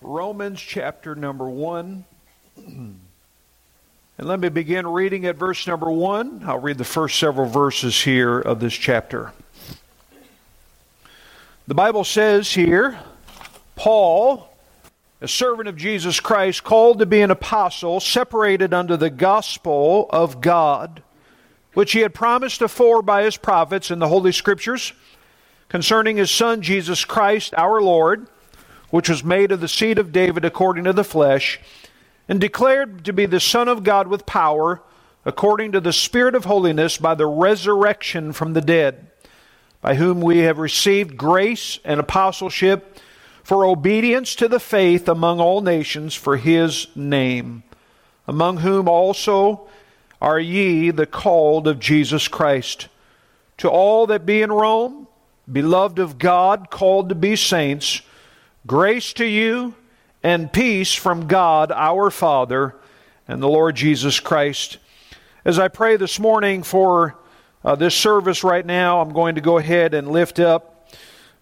Romans chapter number 1. And let me begin reading at verse number 1. I'll read the first several verses here of this chapter. The Bible says here Paul, a servant of Jesus Christ, called to be an apostle, separated unto the gospel of God, which he had promised afore by his prophets in the Holy Scriptures, concerning his Son Jesus Christ our Lord which was made of the seed of David according to the flesh, and declared to be the Son of God with power, according to the Spirit of holiness, by the resurrection from the dead, by whom we have received grace and apostleship for obedience to the faith among all nations for his name, among whom also are ye the called of Jesus Christ. To all that be in Rome, beloved of God, called to be saints, Grace to you and peace from God our Father and the Lord Jesus Christ. As I pray this morning for uh, this service right now, I'm going to go ahead and lift up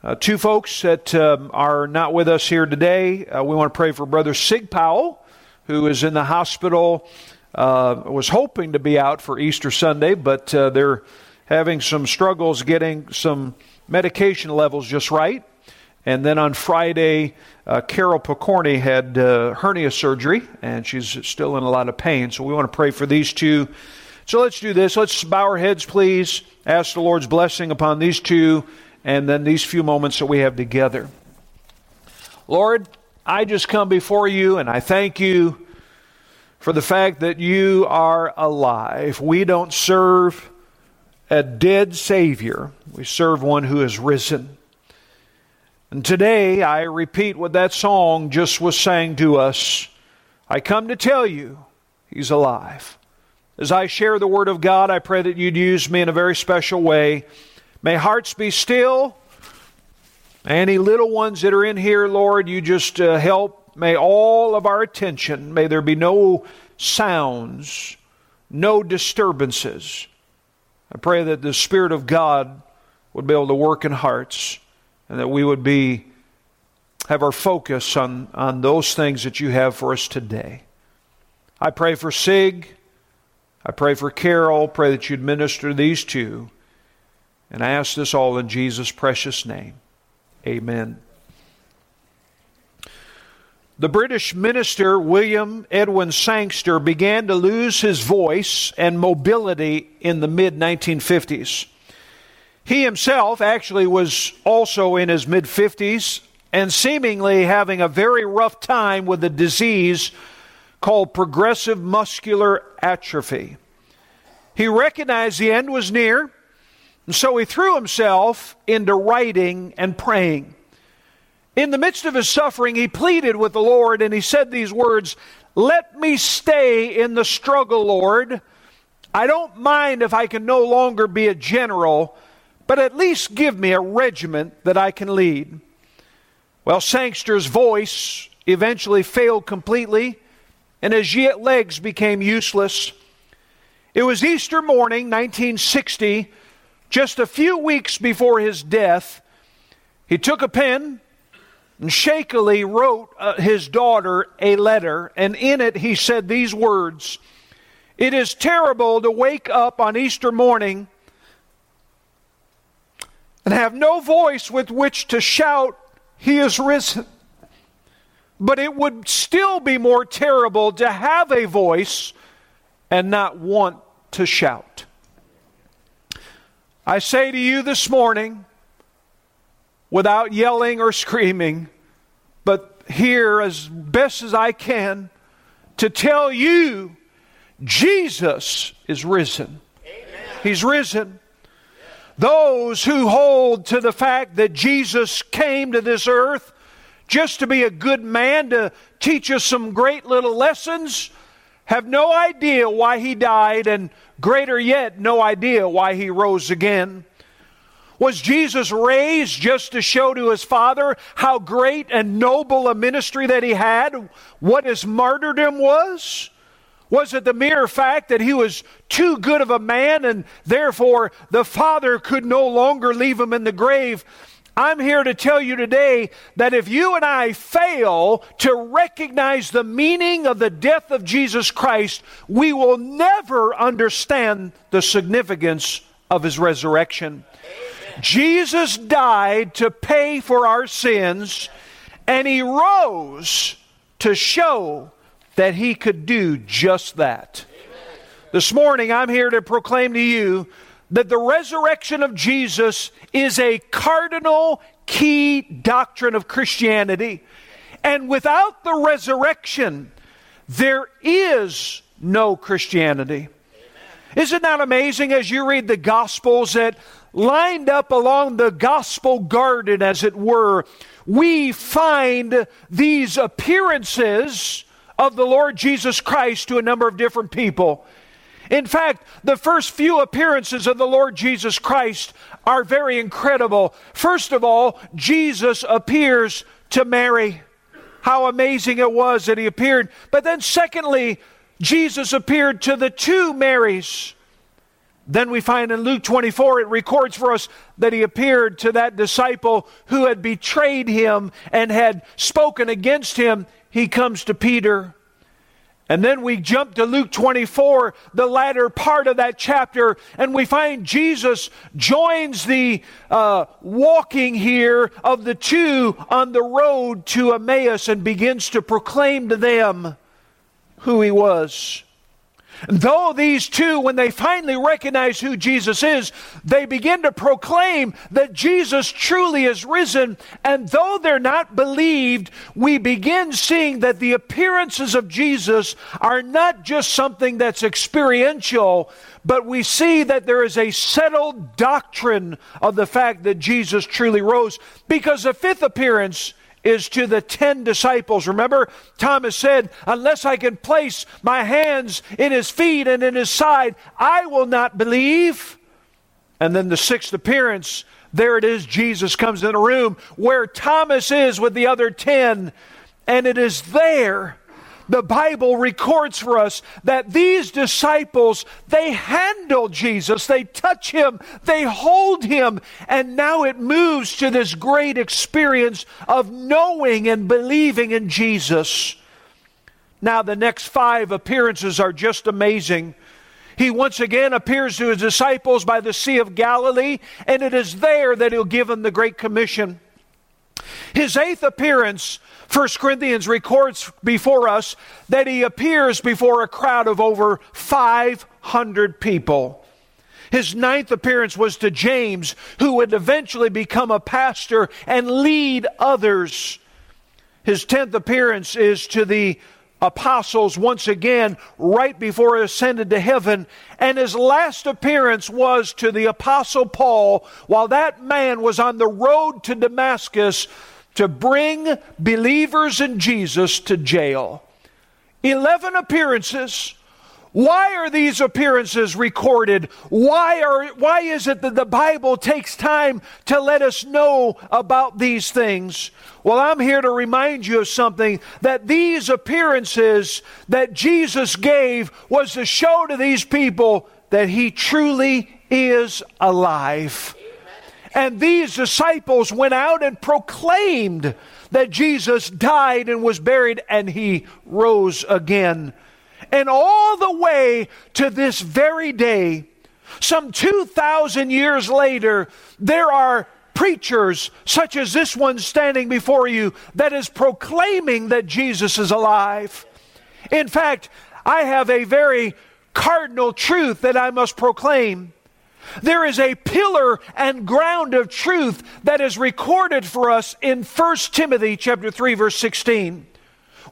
uh, two folks that um, are not with us here today. Uh, we want to pray for Brother Sig Powell, who is in the hospital, uh, was hoping to be out for Easter Sunday, but uh, they're having some struggles getting some medication levels just right. And then on Friday, uh, Carol Picorni had uh, hernia surgery, and she's still in a lot of pain. So we want to pray for these two. So let's do this. Let's bow our heads, please. Ask the Lord's blessing upon these two, and then these few moments that we have together. Lord, I just come before you, and I thank you for the fact that you are alive. We don't serve a dead Savior, we serve one who is risen. And today I repeat what that song just was saying to us. I come to tell you, He's alive. As I share the Word of God, I pray that you'd use me in a very special way. May hearts be still. Any little ones that are in here, Lord, you just uh, help. May all of our attention, may there be no sounds, no disturbances. I pray that the Spirit of God would be able to work in hearts and that we would be have our focus on, on those things that you have for us today. I pray for Sig. I pray for Carol. Pray that you'd minister these two. And I ask this all in Jesus' precious name. Amen. The British minister William Edwin Sangster began to lose his voice and mobility in the mid 1950s. He himself actually was also in his mid 50s and seemingly having a very rough time with a disease called progressive muscular atrophy. He recognized the end was near, and so he threw himself into writing and praying. In the midst of his suffering, he pleaded with the Lord and he said these words Let me stay in the struggle, Lord. I don't mind if I can no longer be a general but at least give me a regiment that I can lead. Well, Sangster's voice eventually failed completely, and his legs became useless. It was Easter morning, 1960, just a few weeks before his death. He took a pen and shakily wrote uh, his daughter a letter, and in it he said these words It is terrible to wake up on Easter morning and have no voice with which to shout, He is risen. But it would still be more terrible to have a voice and not want to shout. I say to you this morning, without yelling or screaming, but here as best as I can, to tell you Jesus is risen. Amen. He's risen. Those who hold to the fact that Jesus came to this earth just to be a good man, to teach us some great little lessons, have no idea why he died, and greater yet, no idea why he rose again. Was Jesus raised just to show to his Father how great and noble a ministry that he had, what his martyrdom was? Was it the mere fact that he was too good of a man and therefore the Father could no longer leave him in the grave? I'm here to tell you today that if you and I fail to recognize the meaning of the death of Jesus Christ, we will never understand the significance of his resurrection. Jesus died to pay for our sins, and he rose to show that he could do just that. This morning, I'm here to proclaim to you that the resurrection of Jesus is a cardinal key doctrine of Christianity. And without the resurrection, there is no Christianity. Isn't that amazing as you read the Gospels that lined up along the Gospel garden, as it were, we find these appearances of the Lord Jesus Christ to a number of different people. In fact, the first few appearances of the Lord Jesus Christ are very incredible. First of all, Jesus appears to Mary. How amazing it was that he appeared. But then, secondly, Jesus appeared to the two Marys. Then we find in Luke 24, it records for us that he appeared to that disciple who had betrayed him and had spoken against him. He comes to Peter. And then we jump to Luke 24, the latter part of that chapter, and we find Jesus joins the uh, walking here of the two on the road to Emmaus and begins to proclaim to them who he was. Though these two, when they finally recognize who Jesus is, they begin to proclaim that Jesus truly is risen. And though they're not believed, we begin seeing that the appearances of Jesus are not just something that's experiential, but we see that there is a settled doctrine of the fact that Jesus truly rose. Because the fifth appearance is to the ten disciples. Remember, Thomas said, Unless I can place my hands in his feet and in his side, I will not believe. And then the sixth appearance, there it is, Jesus comes in a room where Thomas is with the other ten, and it is there the Bible records for us that these disciples, they handle Jesus, they touch him, they hold him, and now it moves to this great experience of knowing and believing in Jesus. Now, the next five appearances are just amazing. He once again appears to his disciples by the Sea of Galilee, and it is there that he'll give them the Great Commission. His eighth appearance 1 Corinthians records before us that he appears before a crowd of over 500 people. His ninth appearance was to James, who would eventually become a pastor and lead others. His tenth appearance is to the apostles once again, right before he ascended to heaven. And his last appearance was to the apostle Paul while that man was on the road to Damascus to bring believers in Jesus to jail. 11 appearances. Why are these appearances recorded? Why, are, why is it that the Bible takes time to let us know about these things? Well, I'm here to remind you of something that these appearances that Jesus gave was to show to these people that He truly is alive. And these disciples went out and proclaimed that Jesus died and was buried and he rose again. And all the way to this very day, some 2,000 years later, there are preachers such as this one standing before you that is proclaiming that Jesus is alive. In fact, I have a very cardinal truth that I must proclaim. There is a pillar and ground of truth that is recorded for us in 1 Timothy chapter 3 verse 16.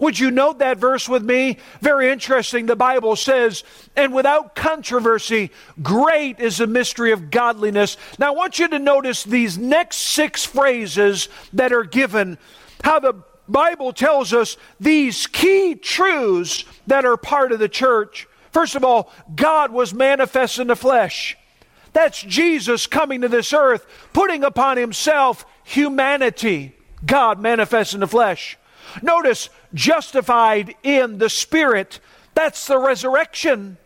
Would you note that verse with me? Very interesting. The Bible says, and without controversy, great is the mystery of godliness. Now, I want you to notice these next six phrases that are given, how the Bible tells us these key truths that are part of the church. First of all, God was manifest in the flesh. That's Jesus coming to this earth, putting upon himself humanity, God manifest in the flesh. Notice, justified in the Spirit. That's the resurrection.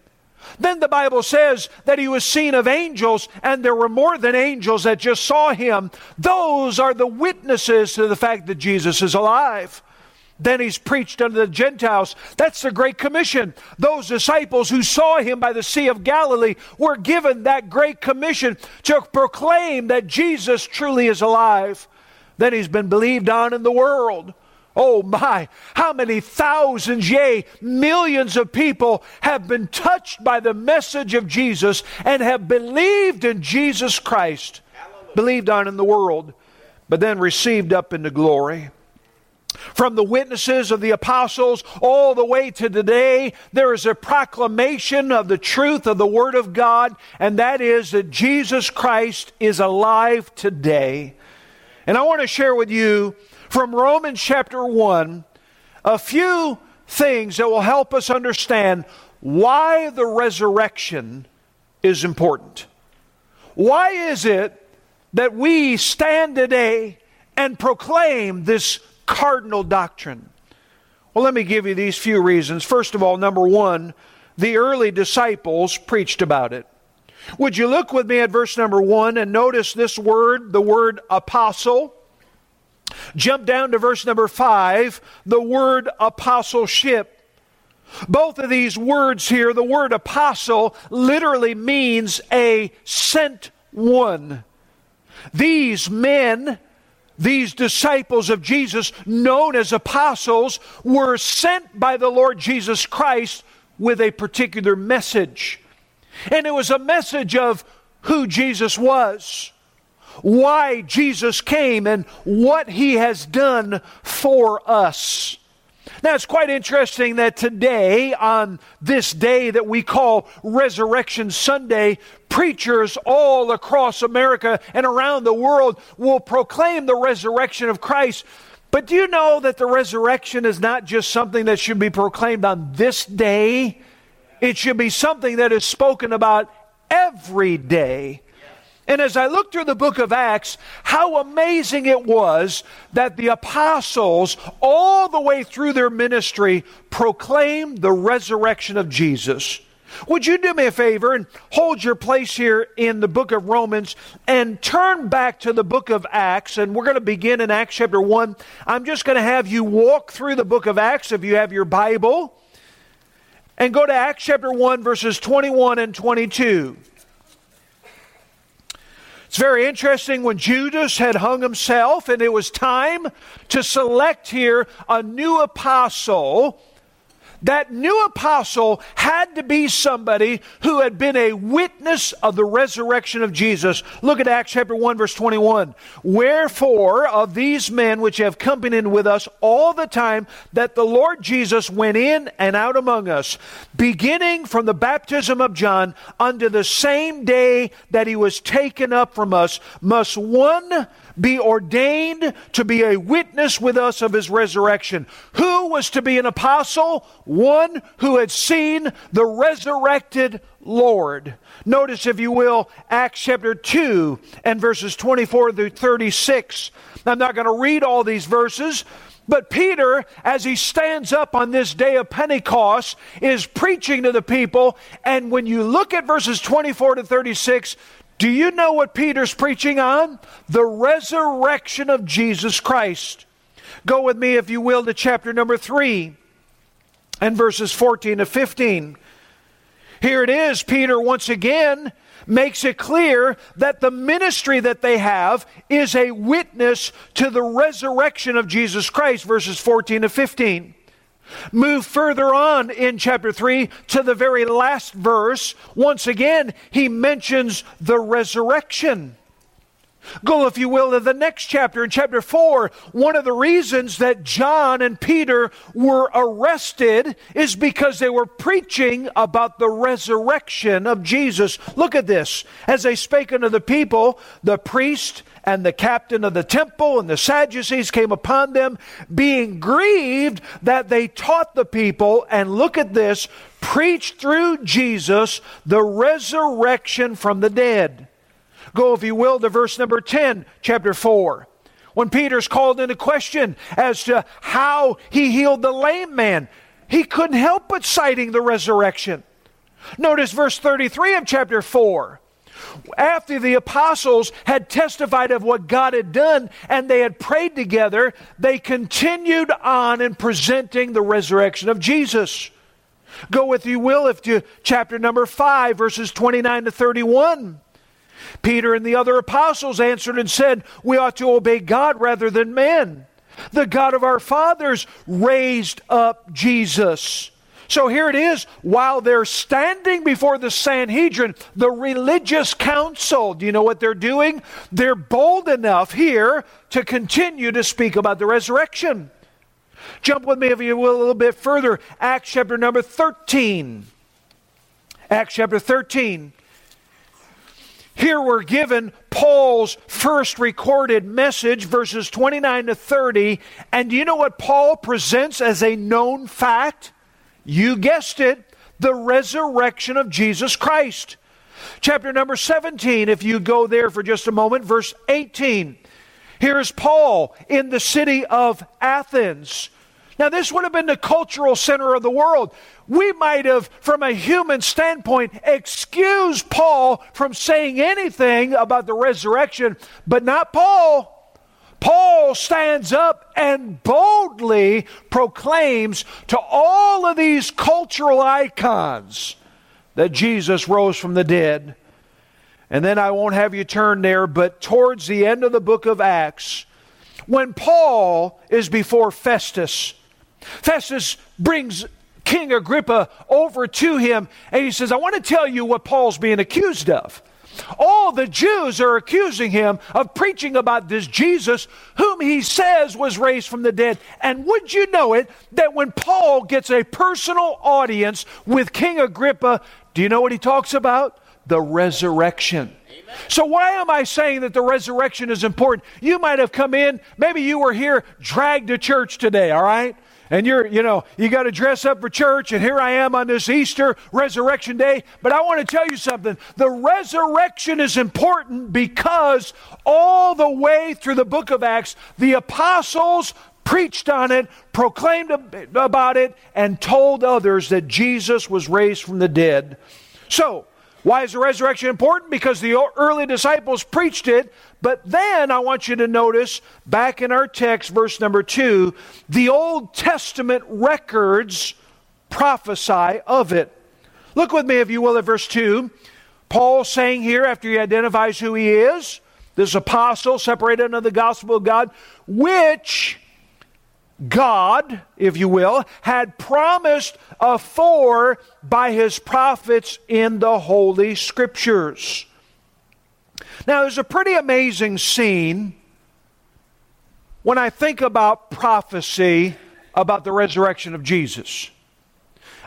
Then the Bible says that he was seen of angels, and there were more than angels that just saw him. Those are the witnesses to the fact that Jesus is alive. Then he's preached unto the Gentiles. That's the Great Commission. Those disciples who saw him by the Sea of Galilee were given that Great Commission to proclaim that Jesus truly is alive. Then he's been believed on in the world. Oh my, how many thousands, yea, millions of people have been touched by the message of Jesus and have believed in Jesus Christ, Hallelujah. believed on in the world, but then received up into glory. From the witnesses of the apostles all the way to today, there is a proclamation of the truth of the Word of God, and that is that Jesus Christ is alive today. And I want to share with you from Romans chapter 1 a few things that will help us understand why the resurrection is important. Why is it that we stand today and proclaim this cardinal doctrine? Well, let me give you these few reasons. First of all, number one, the early disciples preached about it. Would you look with me at verse number one and notice this word, the word apostle? Jump down to verse number five, the word apostleship. Both of these words here, the word apostle literally means a sent one. These men, these disciples of Jesus, known as apostles, were sent by the Lord Jesus Christ with a particular message. And it was a message of who Jesus was why Jesus came and what he has done for us. Now, it's quite interesting that today, on this day that we call Resurrection Sunday, preachers all across America and around the world will proclaim the resurrection of Christ. But do you know that the resurrection is not just something that should be proclaimed on this day? It should be something that is spoken about every day. And as I look through the book of Acts, how amazing it was that the apostles, all the way through their ministry, proclaimed the resurrection of Jesus. Would you do me a favor and hold your place here in the book of Romans and turn back to the book of Acts? And we're going to begin in Acts chapter 1. I'm just going to have you walk through the book of Acts if you have your Bible. And go to Acts chapter 1, verses 21 and 22. It's very interesting when Judas had hung himself and it was time to select here a new apostle that new apostle had to be somebody who had been a witness of the resurrection of Jesus. Look at Acts chapter 1 verse 21. Wherefore of these men which have companied with us all the time that the Lord Jesus went in and out among us, beginning from the baptism of John unto the same day that he was taken up from us, must one be ordained to be a witness with us of his resurrection. Who was to be an apostle? One who had seen the resurrected Lord. Notice, if you will, Acts chapter 2 and verses 24 through 36. I'm not going to read all these verses. But Peter, as he stands up on this day of Pentecost, is preaching to the people. And when you look at verses 24 to 36, do you know what Peter's preaching on? The resurrection of Jesus Christ. Go with me, if you will, to chapter number 3 and verses 14 to 15. Here it is. Peter once again makes it clear that the ministry that they have is a witness to the resurrection of Jesus Christ, verses 14 to 15. Move further on in chapter 3 to the very last verse. Once again, he mentions the resurrection. Go, if you will, to the next chapter, in chapter 4. One of the reasons that John and Peter were arrested is because they were preaching about the resurrection of Jesus. Look at this. As they spake unto the people, the priest and the captain of the temple and the Sadducees came upon them, being grieved that they taught the people, and look at this, preached through Jesus the resurrection from the dead. Go, if you will, to verse number 10, chapter 4 when Peter's called into question as to how he healed the lame man, he couldn't help but citing the resurrection. Notice verse 33 of chapter 4. After the apostles had testified of what God had done and they had prayed together, they continued on in presenting the resurrection of Jesus. Go with you will if to chapter number 5 verses 29 to 31. Peter and the other apostles answered and said, We ought to obey God rather than men. The God of our fathers raised up Jesus. So here it is, while they're standing before the Sanhedrin, the religious council, do you know what they're doing? They're bold enough here to continue to speak about the resurrection. Jump with me, if you will, a little bit further. Acts chapter number 13. Acts chapter 13. Here we're given Paul's first recorded message, verses 29 to 30. And do you know what Paul presents as a known fact? You guessed it, the resurrection of Jesus Christ. Chapter number 17, if you go there for just a moment, verse 18. Here's Paul in the city of Athens. Now, this would have been the cultural center of the world. We might have, from a human standpoint, excused Paul from saying anything about the resurrection, but not Paul. Paul stands up and boldly proclaims to all of these cultural icons that Jesus rose from the dead. And then I won't have you turn there, but towards the end of the book of Acts, when Paul is before Festus, Festus brings King Agrippa over to him and he says, I want to tell you what Paul's being accused of. All the Jews are accusing him of preaching about this Jesus whom he says was raised from the dead. And would you know it that when Paul gets a personal audience with King Agrippa, do you know what he talks about? The resurrection. So, why am I saying that the resurrection is important? You might have come in, maybe you were here dragged to church today, all right? And you're, you know, you got to dress up for church, and here I am on this Easter resurrection day. But I want to tell you something. The resurrection is important because all the way through the book of Acts, the apostles preached on it, proclaimed about it, and told others that Jesus was raised from the dead. So, why is the resurrection important? Because the early disciples preached it, but then I want you to notice back in our text, verse number two, the Old Testament records prophesy of it. Look with me, if you will, at verse 2. Paul saying here, after he identifies who he is, this apostle separated unto the gospel of God, which God, if you will, had promised afore by his prophets in the Holy Scriptures. Now, there's a pretty amazing scene when I think about prophecy about the resurrection of Jesus.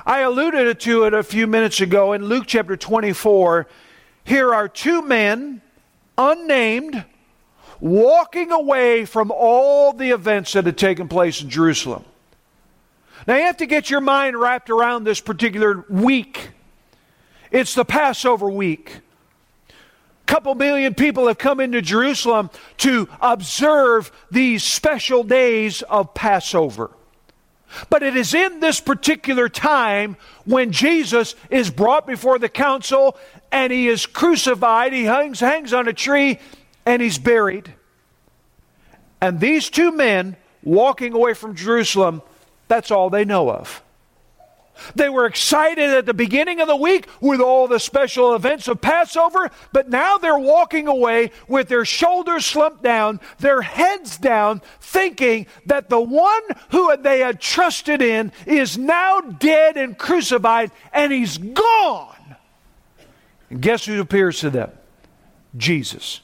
I alluded to it a few minutes ago in Luke chapter 24. Here are two men, unnamed, walking away from all the events that had taken place in Jerusalem. Now you have to get your mind wrapped around this particular week. It's the Passover week. A couple million people have come into Jerusalem to observe these special days of Passover. But it is in this particular time when Jesus is brought before the council and he is crucified, he hangs, hangs on a tree, and he's buried. And these two men walking away from Jerusalem, that's all they know of. They were excited at the beginning of the week with all the special events of Passover, but now they're walking away with their shoulders slumped down, their heads down, thinking that the one who they had trusted in is now dead and crucified, and he's gone. And guess who appears to them? Jesus.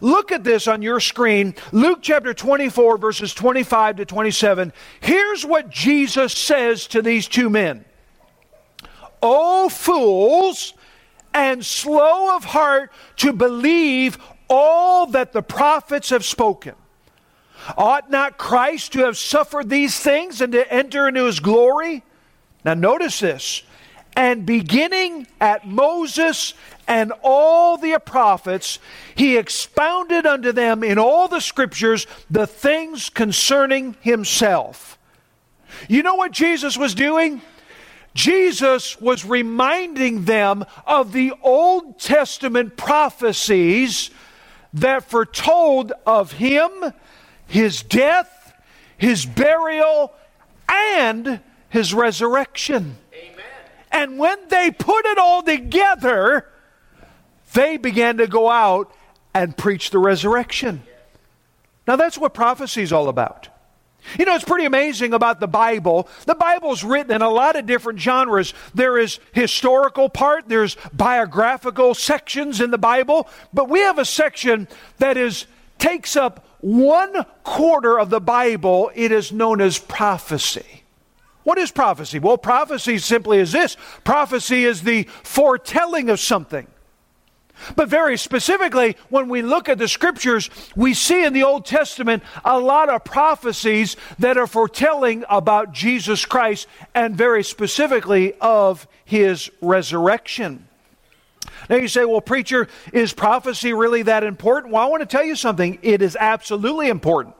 Look at this on your screen. Luke chapter 24, verses 25 to 27. Here's what Jesus says to these two men O fools, and slow of heart to believe all that the prophets have spoken. Ought not Christ to have suffered these things and to enter into his glory? Now, notice this. And beginning at Moses and all the prophets, he expounded unto them in all the scriptures the things concerning himself. You know what Jesus was doing? Jesus was reminding them of the Old Testament prophecies that foretold of him, his death, his burial, and his resurrection. Amen. And when they put it all together, they began to go out and preach the resurrection. Now, that's what prophecy is all about. You know, it's pretty amazing about the Bible. The Bible's written in a lot of different genres. There is historical part, there's biographical sections in the Bible, but we have a section that is takes up one quarter of the Bible. It is known as prophecy. What is prophecy? Well, prophecy simply is this. Prophecy is the foretelling of something. But very specifically, when we look at the scriptures, we see in the Old Testament a lot of prophecies that are foretelling about Jesus Christ and very specifically of his resurrection. Now you say, well, preacher, is prophecy really that important? Well, I want to tell you something. It is absolutely important.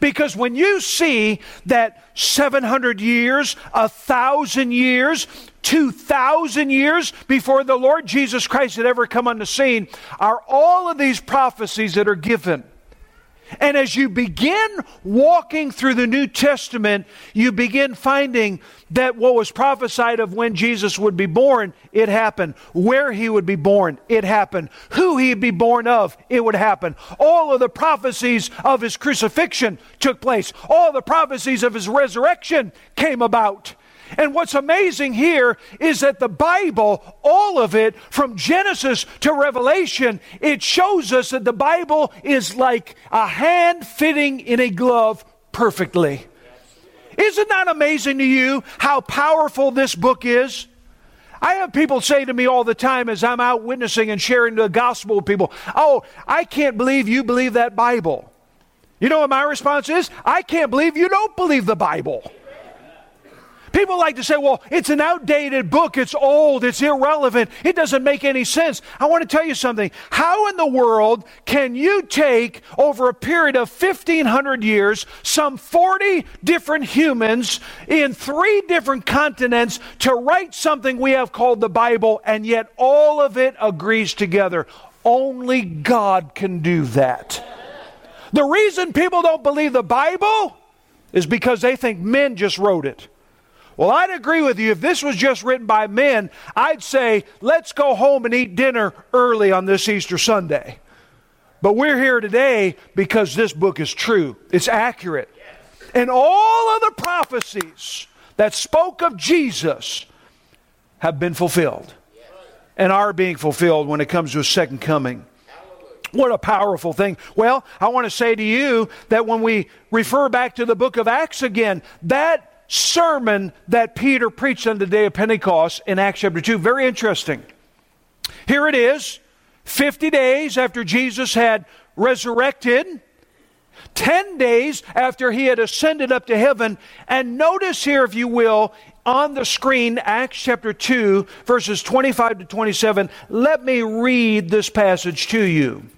Because when you see that 700 years, a thousand years, 2,000 years before the Lord Jesus Christ had ever come on the scene, are all of these prophecies that are given. And as you begin walking through the New Testament, you begin finding that what was prophesied of when Jesus would be born, it happened. Where he would be born, it happened. Who he'd be born of, it would happen. All of the prophecies of his crucifixion took place. All the prophecies of his resurrection came about. And what's amazing here is that the Bible, all of it, from Genesis to Revelation, it shows us that the Bible is like a hand fitting in a glove perfectly. Isn't that amazing to you how powerful this book is? I have people say to me all the time as I'm out witnessing and sharing the gospel with people, Oh, I can't believe you believe that Bible. You know what my response is? I can't believe you don't believe the Bible. People like to say, well, it's an outdated book, it's old, it's irrelevant, it doesn't make any sense. I want to tell you something. How in the world can you take over a period of 1,500 years some 40 different humans in three different continents to write something we have called the Bible, and yet all of it agrees together? Only God can do that. The reason people don't believe the Bible is because they think men just wrote it. Well, I'd agree with you. If this was just written by men, I'd say, let's go home and eat dinner early on this Easter Sunday. But we're here today because this book is true, it's accurate. And all of the prophecies that spoke of Jesus have been fulfilled and are being fulfilled when it comes to his second coming. What a powerful thing. Well, I want to say to you that when we refer back to the book of Acts again, that sermon that Peter preached on the day of Pentecost in Acts chapter 2. Very interesting. Here it is 50 days after Jesus had resurrected, 10 days after he had ascended up to heaven. And notice here, if you will, on the screen, Acts chapter 2, verses 25 to 27. Let me read this passage to you.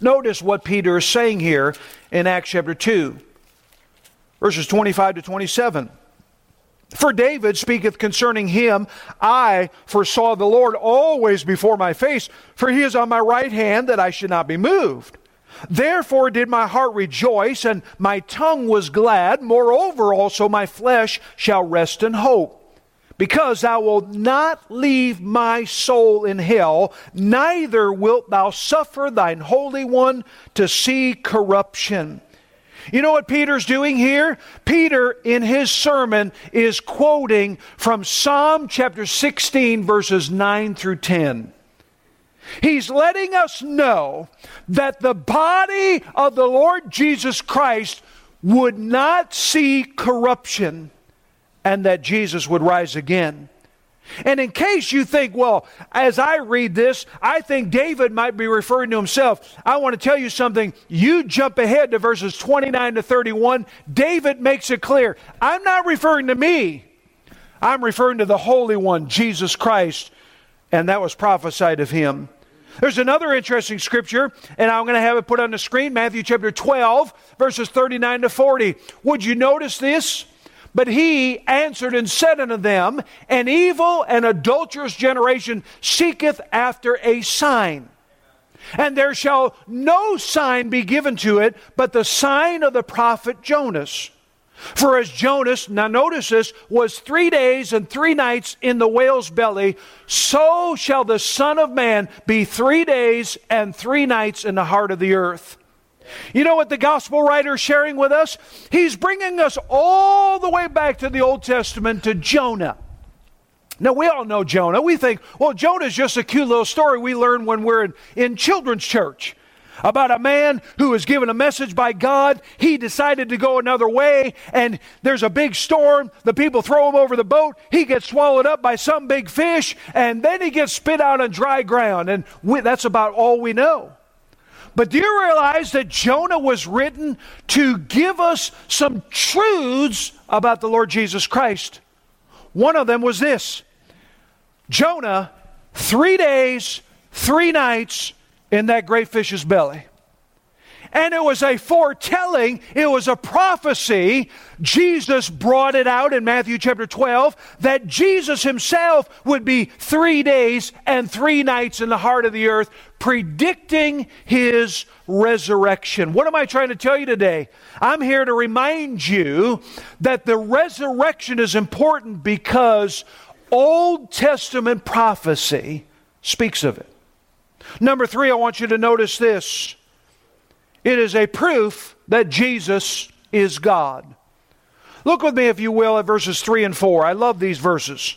Notice what Peter is saying here in Acts chapter 2 verses 25 to 27. For David speaketh concerning him, I foresaw the Lord always before my face, for he is on my right hand that I should not be moved. Therefore did my heart rejoice, and my tongue was glad. Moreover, also my flesh shall rest in hope. Because thou wilt not leave my soul in hell, neither wilt thou suffer thine Holy One to see corruption. You know what Peter's doing here? Peter, in his sermon, is quoting from Psalm chapter 16, verses 9 through 10. He's letting us know that the body of the Lord Jesus Christ would not see corruption and that Jesus would rise again. And in case you think, well, as I read this, I think David might be referring to himself, I want to tell you something. You jump ahead to verses 29 to 31. David makes it clear I'm not referring to me, I'm referring to the Holy One, Jesus Christ, and that was prophesied of him. There's another interesting scripture, and I'm going to have it put on the screen Matthew chapter 12, verses 39 to 40. Would you notice this? But he answered and said unto them, An evil and adulterous generation seeketh after a sign. And there shall no sign be given to it but the sign of the prophet Jonas. For as Jonas, now notice this, was three days and three nights in the whale's belly, so shall the Son of Man be three days and three nights in the heart of the earth. You know what the gospel writer is sharing with us? He's bringing us all the way back to the Old Testament to Jonah. Now, we all know Jonah. We think, well, Jonah's just a cute little story we learn when we're in, in children's church about a man who was given a message by God. He decided to go another way, and there's a big storm. The people throw him over the boat. He gets swallowed up by some big fish, and then he gets spit out on dry ground. And we, that's about all we know. But do you realize that Jonah was written to give us some truths about the Lord Jesus Christ? One of them was this Jonah, three days, three nights in that great fish's belly. And it was a foretelling, it was a prophecy. Jesus brought it out in Matthew chapter 12 that Jesus himself would be three days and three nights in the heart of the earth, predicting his resurrection. What am I trying to tell you today? I'm here to remind you that the resurrection is important because Old Testament prophecy speaks of it. Number three, I want you to notice this it is a proof that Jesus is God. Look with me, if you will, at verses 3 and 4. I love these verses.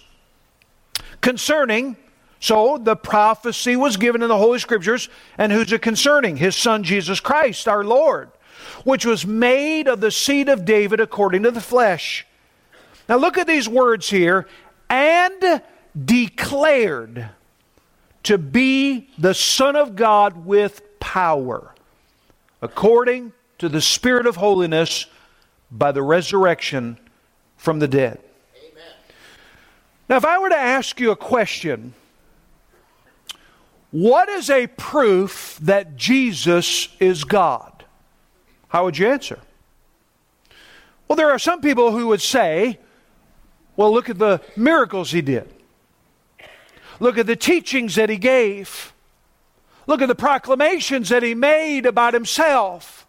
Concerning, so the prophecy was given in the Holy Scriptures, and who's it concerning? His Son Jesus Christ, our Lord, which was made of the seed of David according to the flesh. Now look at these words here and declared to be the Son of God with power, according to the Spirit of holiness by the resurrection from the dead. Amen. Now, if I were to ask you a question, what is a proof that Jesus is God? How would you answer? Well, there are some people who would say, well, look at the miracles he did. Look at the teachings that he gave. Look at the proclamations that he made about himself.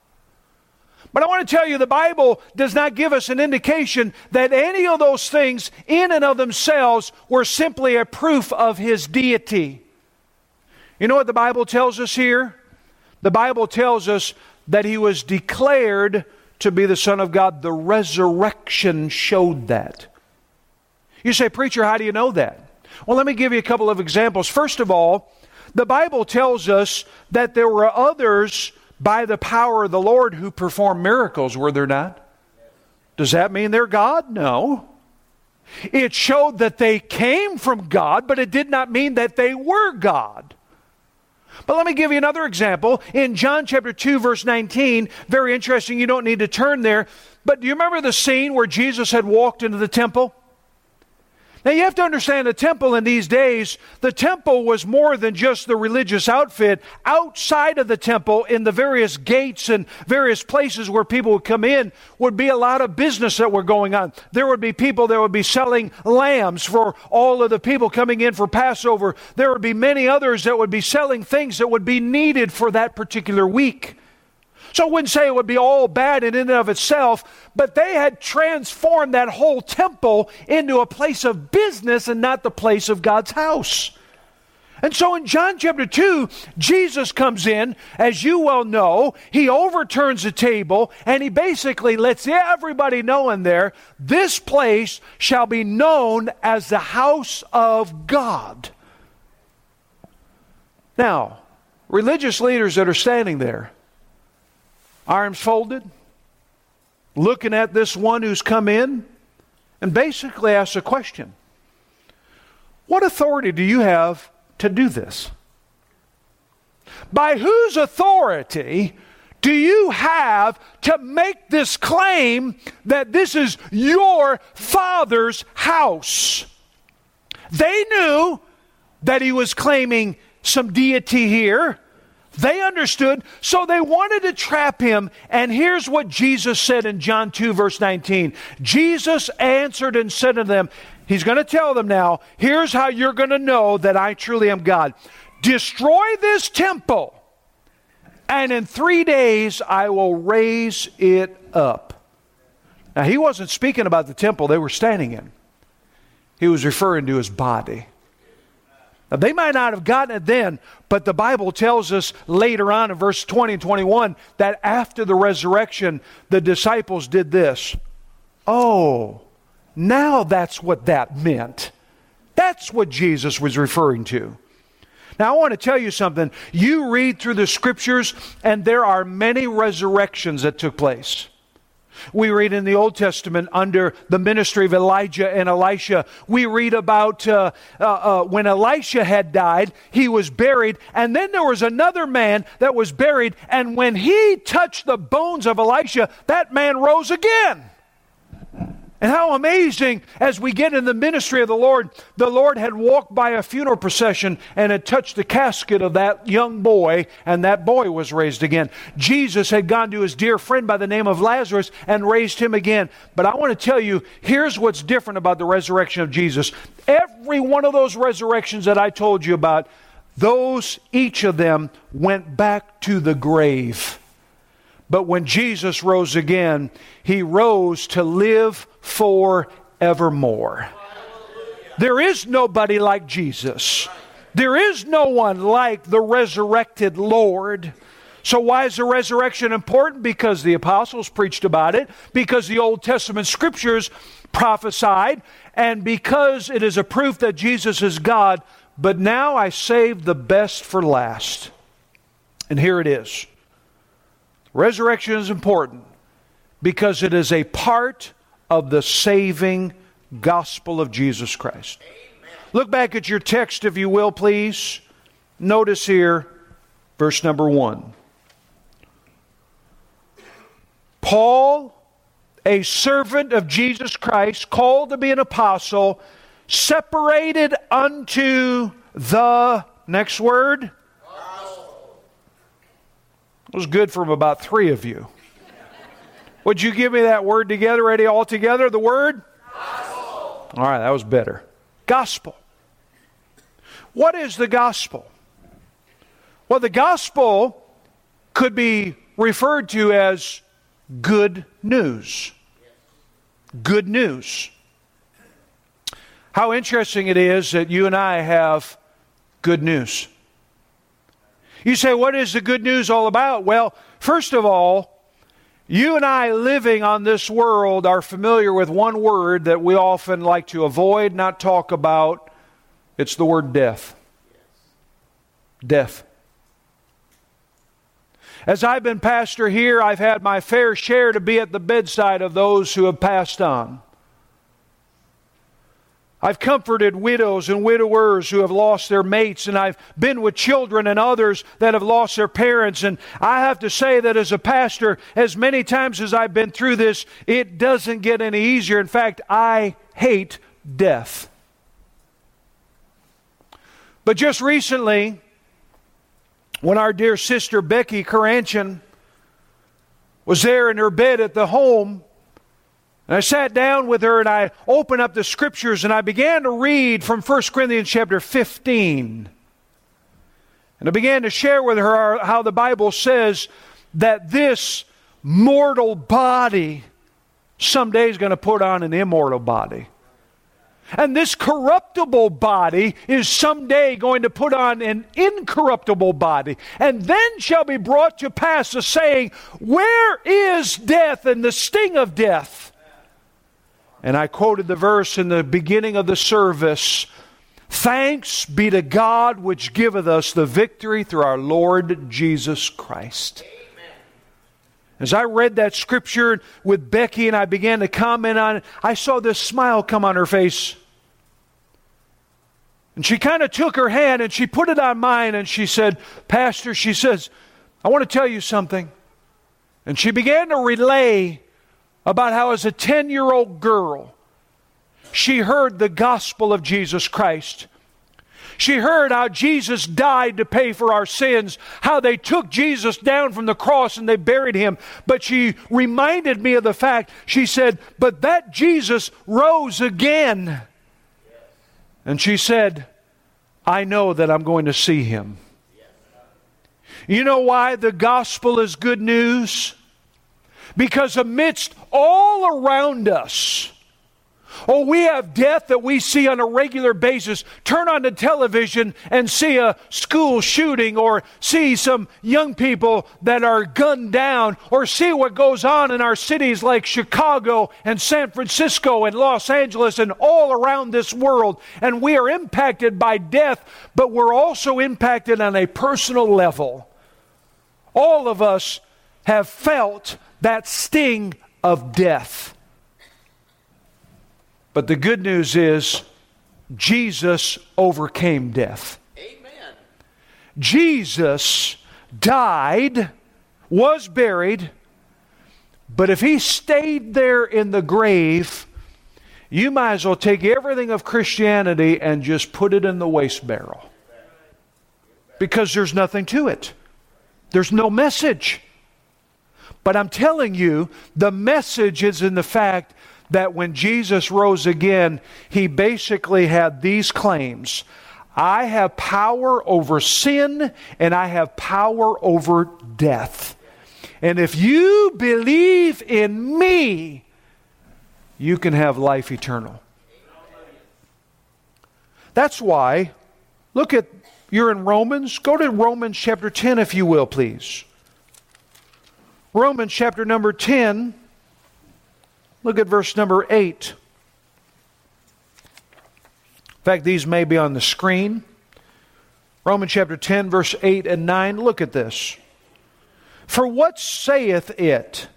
But I want to tell you, the Bible does not give us an indication that any of those things, in and of themselves, were simply a proof of his deity. You know what the Bible tells us here? The Bible tells us that he was declared to be the Son of God. The resurrection showed that. You say, Preacher, how do you know that? Well, let me give you a couple of examples. First of all, the Bible tells us that there were others by the power of the Lord who performed miracles, were there not? Does that mean they're God? No. It showed that they came from God, but it did not mean that they were God. But let me give you another example. In John chapter 2, verse 19, very interesting, you don't need to turn there. But do you remember the scene where Jesus had walked into the temple? Now, you have to understand the temple in these days, the temple was more than just the religious outfit. Outside of the temple, in the various gates and various places where people would come in, would be a lot of business that were going on. There would be people that would be selling lambs for all of the people coming in for Passover. There would be many others that would be selling things that would be needed for that particular week. So I wouldn't say it would be all bad in and of itself, but they had transformed that whole temple into a place of business and not the place of God's house. And so in John chapter 2, Jesus comes in, as you well know, he overturns the table and he basically lets everybody know in there this place shall be known as the house of God. Now, religious leaders that are standing there, arms folded, looking at this one who's come in, and basically asks a question What authority do you have to do this? By whose authority do you have to make this claim that this is your father's house? They knew that he was claiming some deity here. They understood, so they wanted to trap him. And here's what Jesus said in John 2, verse 19 Jesus answered and said to them, He's going to tell them now, here's how you're going to know that I truly am God. Destroy this temple, and in three days I will raise it up. Now, he wasn't speaking about the temple they were standing in, he was referring to his body. Now, they might not have gotten it then, but the Bible tells us later on in verse 20 and 21 that after the resurrection, the disciples did this. Oh, now that's what that meant. That's what Jesus was referring to. Now, I want to tell you something. You read through the scriptures, and there are many resurrections that took place. We read in the Old Testament under the ministry of Elijah and Elisha, we read about uh, uh, uh, when Elisha had died, he was buried, and then there was another man that was buried, and when he touched the bones of Elisha, that man rose again. And how amazing as we get in the ministry of the Lord, the Lord had walked by a funeral procession and had touched the casket of that young boy, and that boy was raised again. Jesus had gone to his dear friend by the name of Lazarus and raised him again. But I want to tell you here's what's different about the resurrection of Jesus. Every one of those resurrections that I told you about, those, each of them, went back to the grave. But when Jesus rose again, he rose to live forevermore. There is nobody like Jesus. There is no one like the resurrected Lord. So, why is the resurrection important? Because the apostles preached about it, because the Old Testament scriptures prophesied, and because it is a proof that Jesus is God. But now I saved the best for last. And here it is Resurrection is important because it is a part of the saving gospel of Jesus Christ. Look back at your text, if you will, please. Notice here, verse number one. Paul, a servant of Jesus Christ, called to be an apostle, separated unto the next word it was good from about three of you. Would you give me that word together? Ready all together? The word? Gospel. All right, that was better. Gospel. What is the gospel? Well, the gospel could be referred to as good news. Good news. How interesting it is that you and I have good news. You say, what is the good news all about? Well, first of all, you and I living on this world are familiar with one word that we often like to avoid, not talk about. It's the word death. Death. As I've been pastor here, I've had my fair share to be at the bedside of those who have passed on. I've comforted widows and widowers who have lost their mates, and I've been with children and others that have lost their parents. And I have to say that as a pastor, as many times as I've been through this, it doesn't get any easier. In fact, I hate death. But just recently, when our dear sister Becky Karanchin was there in her bed at the home, and I sat down with her and I opened up the scriptures and I began to read from 1 Corinthians chapter 15. And I began to share with her how the Bible says that this mortal body someday is going to put on an immortal body. And this corruptible body is someday going to put on an incorruptible body. And then shall be brought to pass the saying, Where is death and the sting of death? And I quoted the verse in the beginning of the service Thanks be to God which giveth us the victory through our Lord Jesus Christ. As I read that scripture with Becky and I began to comment on it, I saw this smile come on her face. And she kind of took her hand and she put it on mine and she said, Pastor, she says, I want to tell you something. And she began to relay about how, as a 10 year old girl, she heard the gospel of Jesus Christ. She heard how Jesus died to pay for our sins, how they took Jesus down from the cross and they buried him. But she reminded me of the fact, she said, But that Jesus rose again. And she said, I know that I'm going to see him. You know why the gospel is good news? Because amidst all around us, Oh, we have death that we see on a regular basis. Turn on the television and see a school shooting, or see some young people that are gunned down, or see what goes on in our cities like Chicago and San Francisco and Los Angeles and all around this world. And we are impacted by death, but we're also impacted on a personal level. All of us have felt that sting of death. But the good news is Jesus overcame death. Amen. Jesus died, was buried, but if he stayed there in the grave, you might as well take everything of Christianity and just put it in the waste barrel. Because there's nothing to it. There's no message. But I'm telling you, the message is in the fact that when Jesus rose again, he basically had these claims I have power over sin and I have power over death. And if you believe in me, you can have life eternal. That's why, look at, you're in Romans. Go to Romans chapter 10, if you will, please. Romans chapter number 10. Look at verse number 8. In fact, these may be on the screen. Romans chapter 10, verse 8 and 9. Look at this. For what saith it?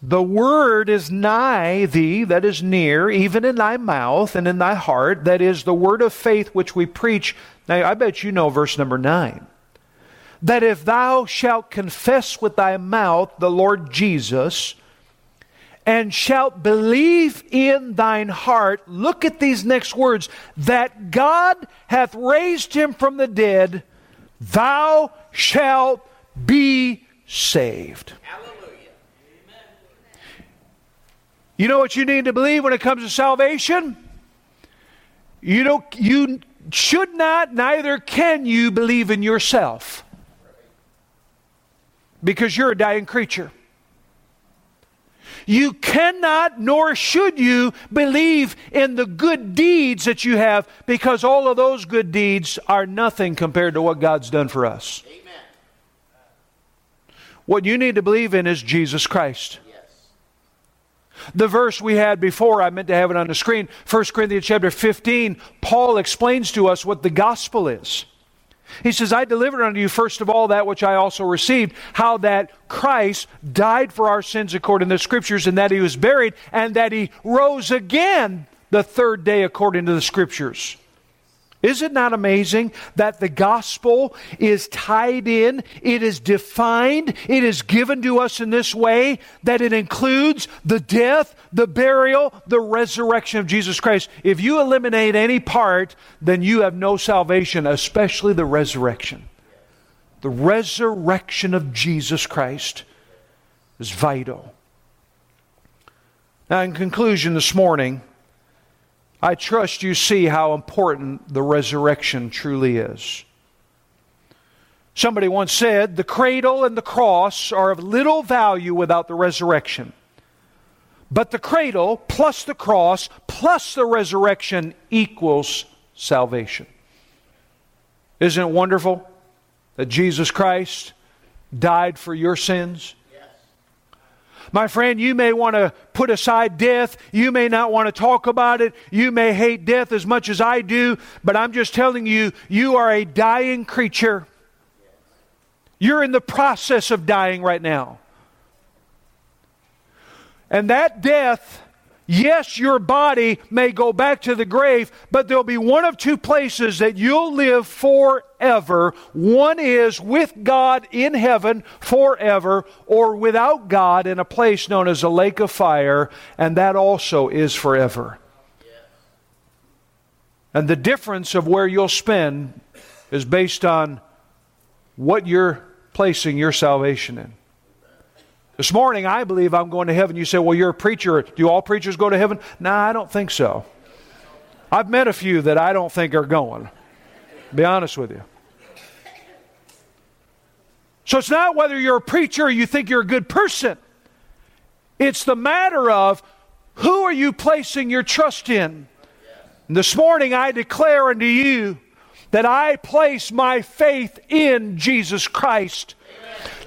The word is nigh thee, that is near, even in thy mouth and in thy heart, that is the word of faith which we preach. Now, I bet you know verse number 9. That if thou shalt confess with thy mouth the Lord Jesus, and shalt believe in thine heart, look at these next words, that God hath raised him from the dead, thou shalt be saved. Hallelujah. Amen. You know what you need to believe when it comes to salvation? You don't you should not, neither can you believe in yourself. Because you're a dying creature. You cannot nor should you believe in the good deeds that you have because all of those good deeds are nothing compared to what God's done for us. Amen. What you need to believe in is Jesus Christ. The verse we had before, I meant to have it on the screen, 1 Corinthians chapter 15, Paul explains to us what the gospel is. He says, I delivered unto you first of all that which I also received, how that Christ died for our sins according to the Scriptures, and that he was buried, and that he rose again the third day according to the Scriptures. Is it not amazing that the gospel is tied in, it is defined, it is given to us in this way that it includes the death, the burial, the resurrection of Jesus Christ? If you eliminate any part, then you have no salvation, especially the resurrection. The resurrection of Jesus Christ is vital. Now, in conclusion, this morning, I trust you see how important the resurrection truly is. Somebody once said, The cradle and the cross are of little value without the resurrection. But the cradle plus the cross plus the resurrection equals salvation. Isn't it wonderful that Jesus Christ died for your sins? My friend, you may want to put aside death. You may not want to talk about it. You may hate death as much as I do, but I'm just telling you, you are a dying creature. You're in the process of dying right now. And that death Yes, your body may go back to the grave, but there'll be one of two places that you'll live forever. One is with God in heaven forever, or without God in a place known as a lake of fire, and that also is forever. And the difference of where you'll spend is based on what you're placing your salvation in. This morning, I believe I'm going to heaven. You say, Well, you're a preacher. Do all preachers go to heaven? No, nah, I don't think so. I've met a few that I don't think are going. Be honest with you. So it's not whether you're a preacher or you think you're a good person. It's the matter of who are you placing your trust in? And this morning I declare unto you that I place my faith in Jesus Christ.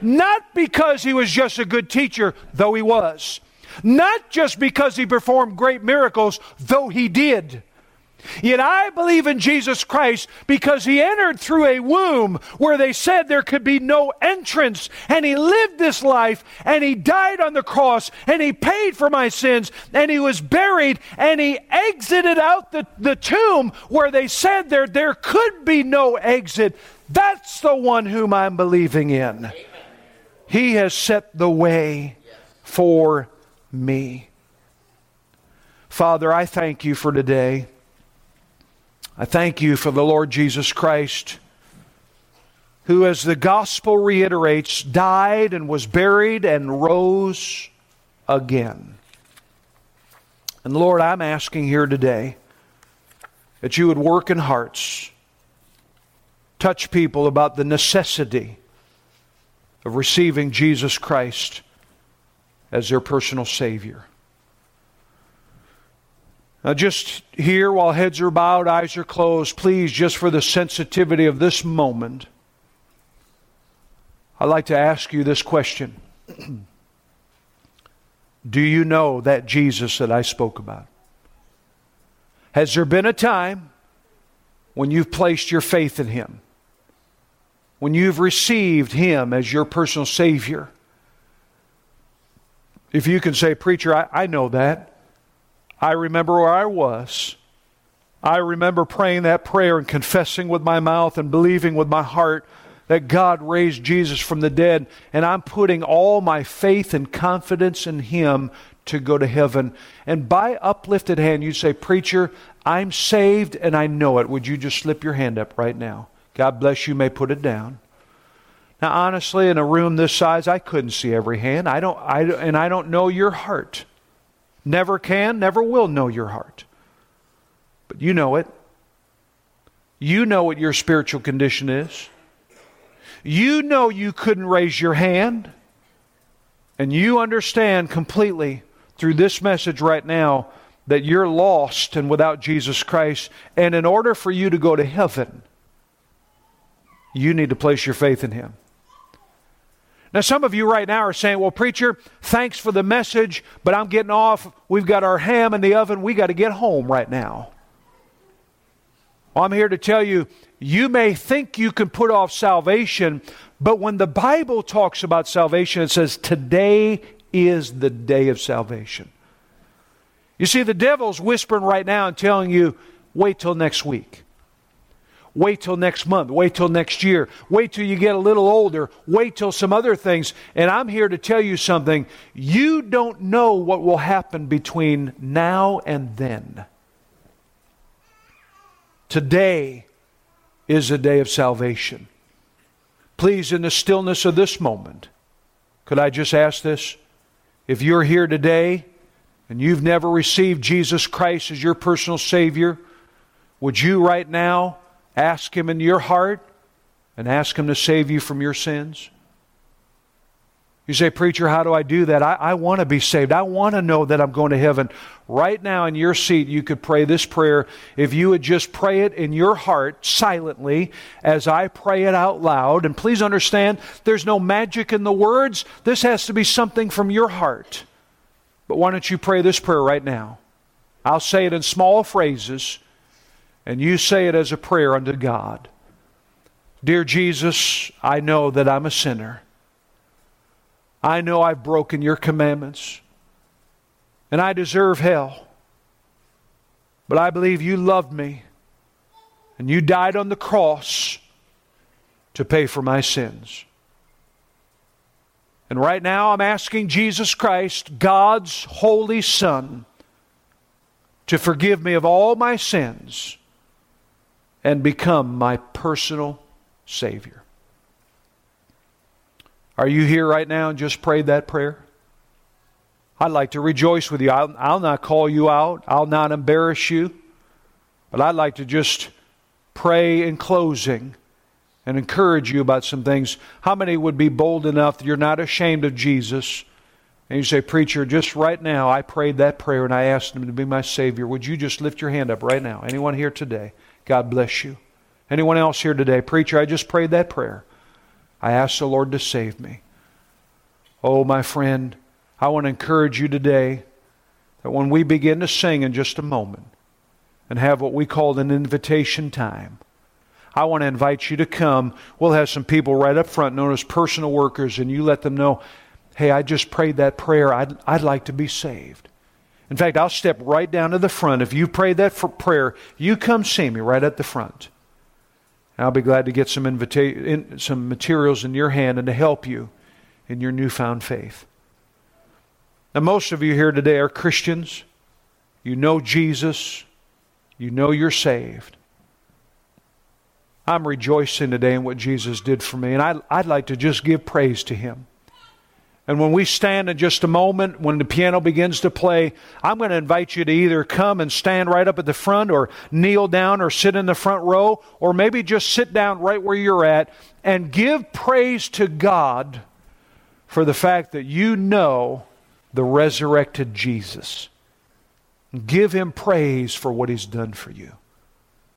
Not because he was just a good teacher, though he was. Not just because he performed great miracles, though he did. Yet I believe in Jesus Christ because he entered through a womb where they said there could be no entrance. And he lived this life and he died on the cross and he paid for my sins and he was buried and he exited out the, the tomb where they said there, there could be no exit. That's the one whom I'm believing in. He has set the way for me. Father, I thank you for today. I thank you for the Lord Jesus Christ, who, as the gospel reiterates, died and was buried and rose again. And Lord, I'm asking here today that you would work in hearts, touch people about the necessity of receiving Jesus Christ as their personal Savior. Now, just here, while heads are bowed, eyes are closed, please, just for the sensitivity of this moment, I'd like to ask you this question Do you know that Jesus that I spoke about? Has there been a time when you've placed your faith in Him? When you've received Him as your personal Savior? If you can say, Preacher, I, I know that. I remember where I was. I remember praying that prayer and confessing with my mouth and believing with my heart that God raised Jesus from the dead, and I'm putting all my faith and confidence in Him to go to heaven. And by uplifted hand, you say, Preacher, I'm saved and I know it. Would you just slip your hand up right now? God bless you. may put it down. Now, honestly, in a room this size, I couldn't see every hand. I don't, I, and I don't know your heart. Never can, never will know your heart. But you know it. You know what your spiritual condition is. You know you couldn't raise your hand. And you understand completely through this message right now that you're lost and without Jesus Christ. And in order for you to go to heaven, you need to place your faith in Him. Now, some of you right now are saying, Well, preacher, thanks for the message, but I'm getting off. We've got our ham in the oven. We got to get home right now. Well, I'm here to tell you, you may think you can put off salvation, but when the Bible talks about salvation, it says, Today is the day of salvation. You see, the devil's whispering right now and telling you, Wait till next week. Wait till next month. Wait till next year. Wait till you get a little older. Wait till some other things. And I'm here to tell you something. You don't know what will happen between now and then. Today is a day of salvation. Please, in the stillness of this moment, could I just ask this? If you're here today and you've never received Jesus Christ as your personal Savior, would you right now? Ask Him in your heart and ask Him to save you from your sins. You say, Preacher, how do I do that? I, I want to be saved. I want to know that I'm going to heaven. Right now in your seat, you could pray this prayer. If you would just pray it in your heart silently as I pray it out loud. And please understand, there's no magic in the words. This has to be something from your heart. But why don't you pray this prayer right now? I'll say it in small phrases and you say it as a prayer unto God Dear Jesus, I know that I'm a sinner. I know I've broken your commandments, and I deserve hell. But I believe you loved me, and you died on the cross to pay for my sins. And right now, I'm asking Jesus Christ, God's holy Son, to forgive me of all my sins and become my personal Savior. Are you here right now and just prayed that prayer? I'd like to rejoice with you. I'll, I'll not call you out, I'll not embarrass you, but I'd like to just pray in closing and encourage you about some things. How many would be bold enough that you're not ashamed of Jesus? And you say, Preacher, just right now, I prayed that prayer and I asked Him to be my Savior. Would you just lift your hand up right now? Anyone here today? God bless you. Anyone else here today? Preacher, I just prayed that prayer. I asked the Lord to save me. Oh, my friend, I want to encourage you today that when we begin to sing in just a moment and have what we call an invitation time, I want to invite you to come. We'll have some people right up front known as personal workers, and you let them know, hey, I just prayed that prayer. I'd, I'd like to be saved. In fact, I'll step right down to the front. If you prayed that prayer, you come see me right at the front. I'll be glad to get some, invita- in, some materials in your hand and to help you in your newfound faith. Now, most of you here today are Christians. You know Jesus. You know you're saved. I'm rejoicing today in what Jesus did for me, and I'd, I'd like to just give praise to Him. And when we stand in just a moment, when the piano begins to play, I'm going to invite you to either come and stand right up at the front, or kneel down, or sit in the front row, or maybe just sit down right where you're at and give praise to God for the fact that you know the resurrected Jesus. Give Him praise for what He's done for you.